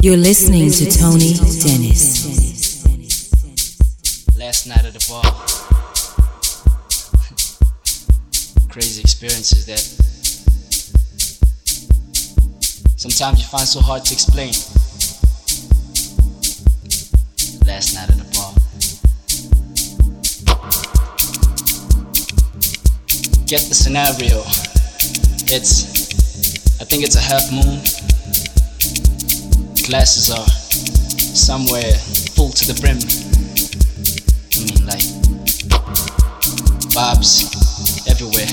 You're listening to Tony Dennis. Last night at the bar. Crazy experiences that sometimes you find so hard to explain. Last night at the bar. Get the scenario. It's, I think it's a half moon glasses are somewhere full to the brim. I mean, like, vibes everywhere.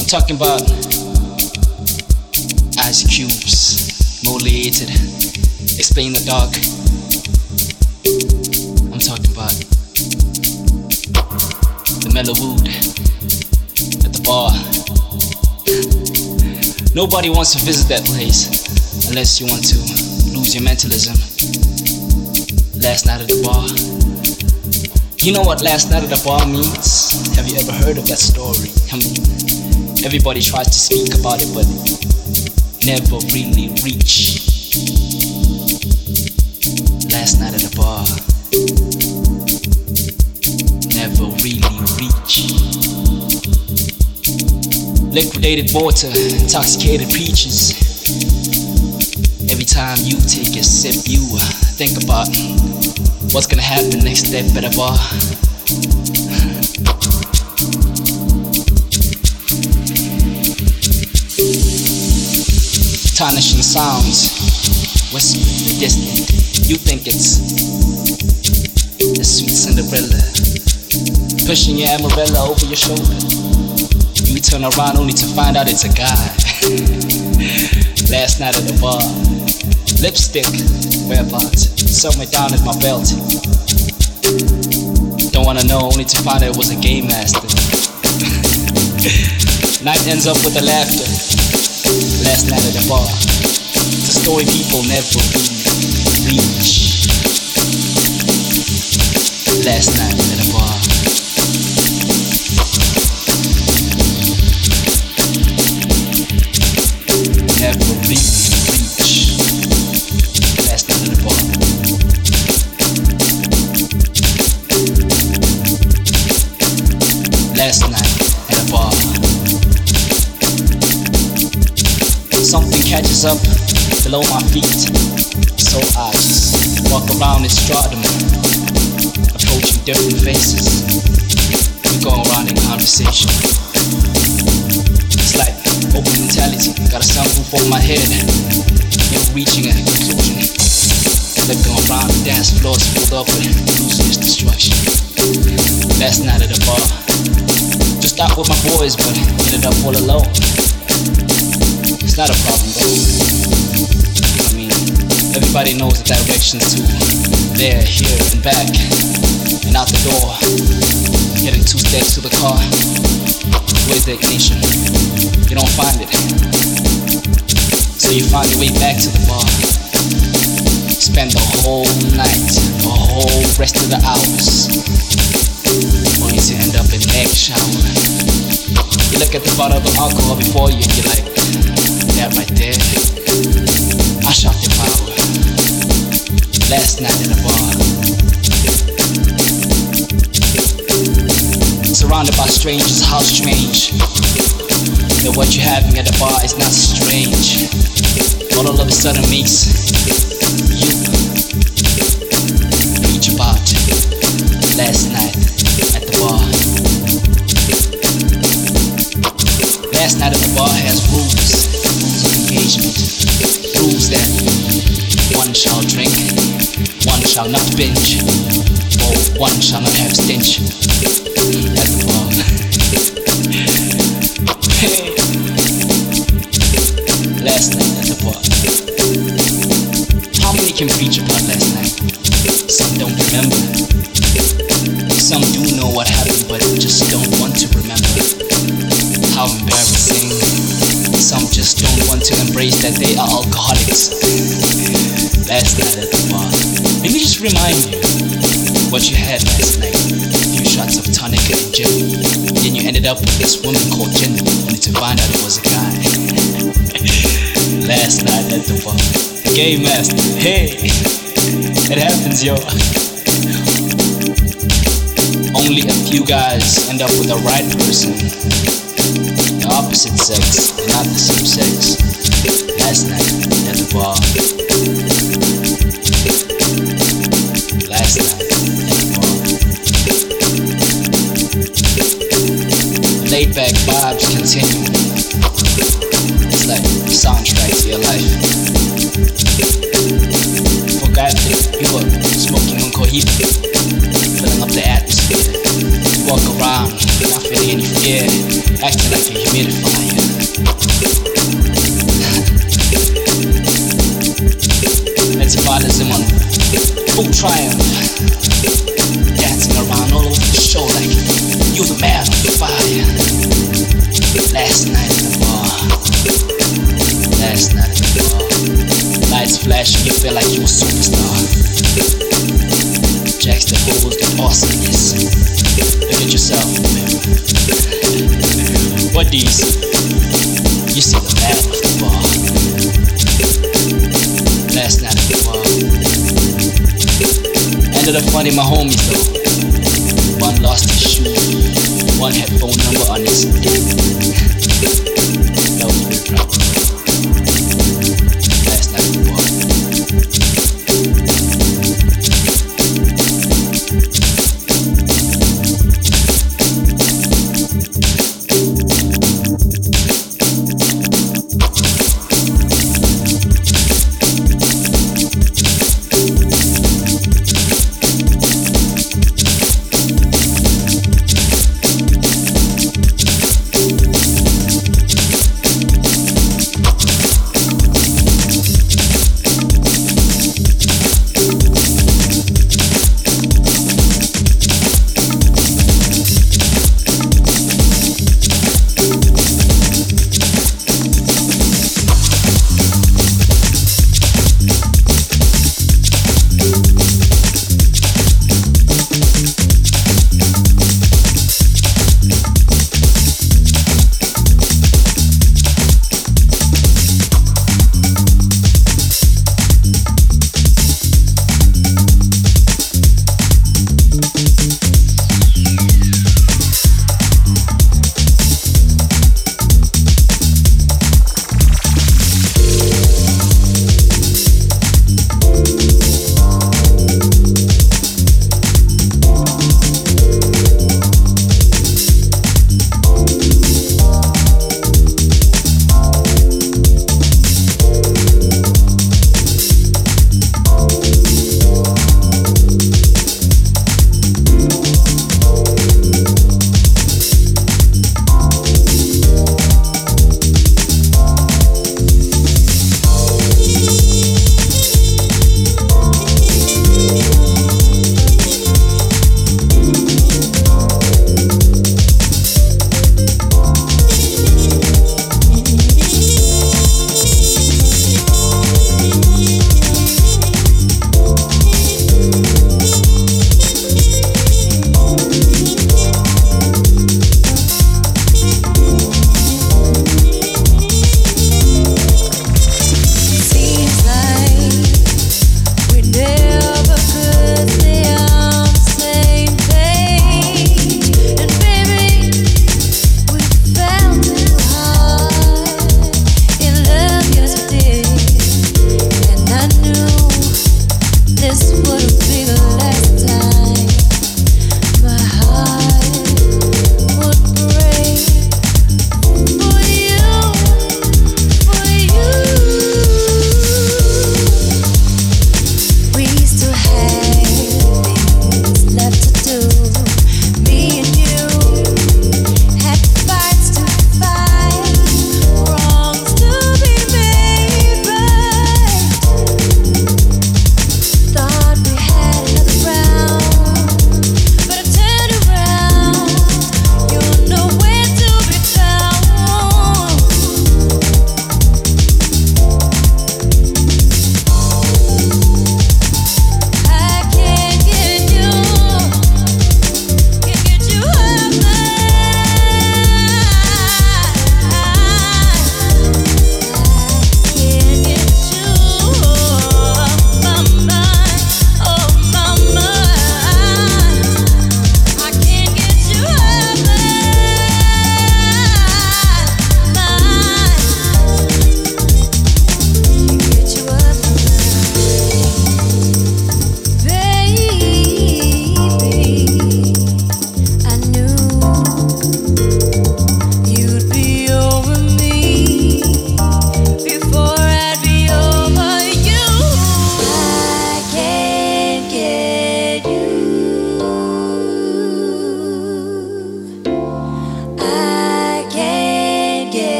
I'm talking about ice cubes, molated, explain the dark. I'm talking about the mellow wood at the bar. Nobody wants to visit that place unless you want to lose your mentalism. Last night at the bar. You know what last night at the bar means? Have you ever heard of that story? I mean, everybody tries to speak about it, but never really reach. Last night at the bar. Never really reach. Liquidated water, intoxicated peaches. Time you take a sip, you uh, think about what's gonna happen next step at a bar. Tarnishing sounds, whisper the distant. You think it's the sweet Cinderella, pushing your amarella over your shoulder. You turn around only to find out it's a guy. Last night at the bar. Lipstick, whereabouts? Somewhere down at my belt. Don't wanna know, only to find out it was a game master. Night ends up with a laughter. Last night at the bar. A story people never reach. Last night Last night at the bar. Last night at a bar. Something catches up below my feet. So I just walk around in stardom, approaching different faces. We go around in conversation. Open mentality. Got a sunroof over my head. Never reaching a conclusion. Looking around the dance floors filled up with losing destruction. Last night at the bar. Just out with my boys, but ended up all alone. It's not a problem though. I mean, everybody knows the directions to there, here, and back, and out the door. Getting two steps to the car. Where's the ignition? You don't find it. So you find your way back to the bar. Spend the whole night, the whole rest of the hours. Only to end up in egg shower. You look at the bottle of alcohol before you and you're like, that right there. I shot the power. Last night in the bar. Surrounded by strangers, how strange. That what you're having at the bar is not strange. All of a sudden makes you preach about last night at the bar. Last night at the bar has rules, rules of engagement, rules that one shall drink, one shall not binge, one shall not have what you had last night. A few shots of tonic and gin. Then you ended up with this woman called Jen, only to find out it was a guy. last night at the bar. Game master. Hey, it happens, yo. Only a few guys end up with the right person. The opposite sex, not the same sex. Last night at the bar.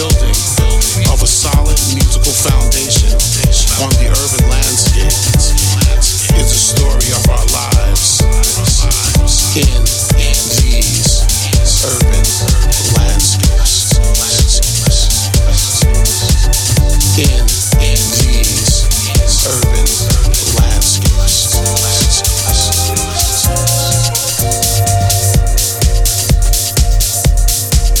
building of a solid musical foundation on the urban landscape.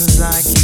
like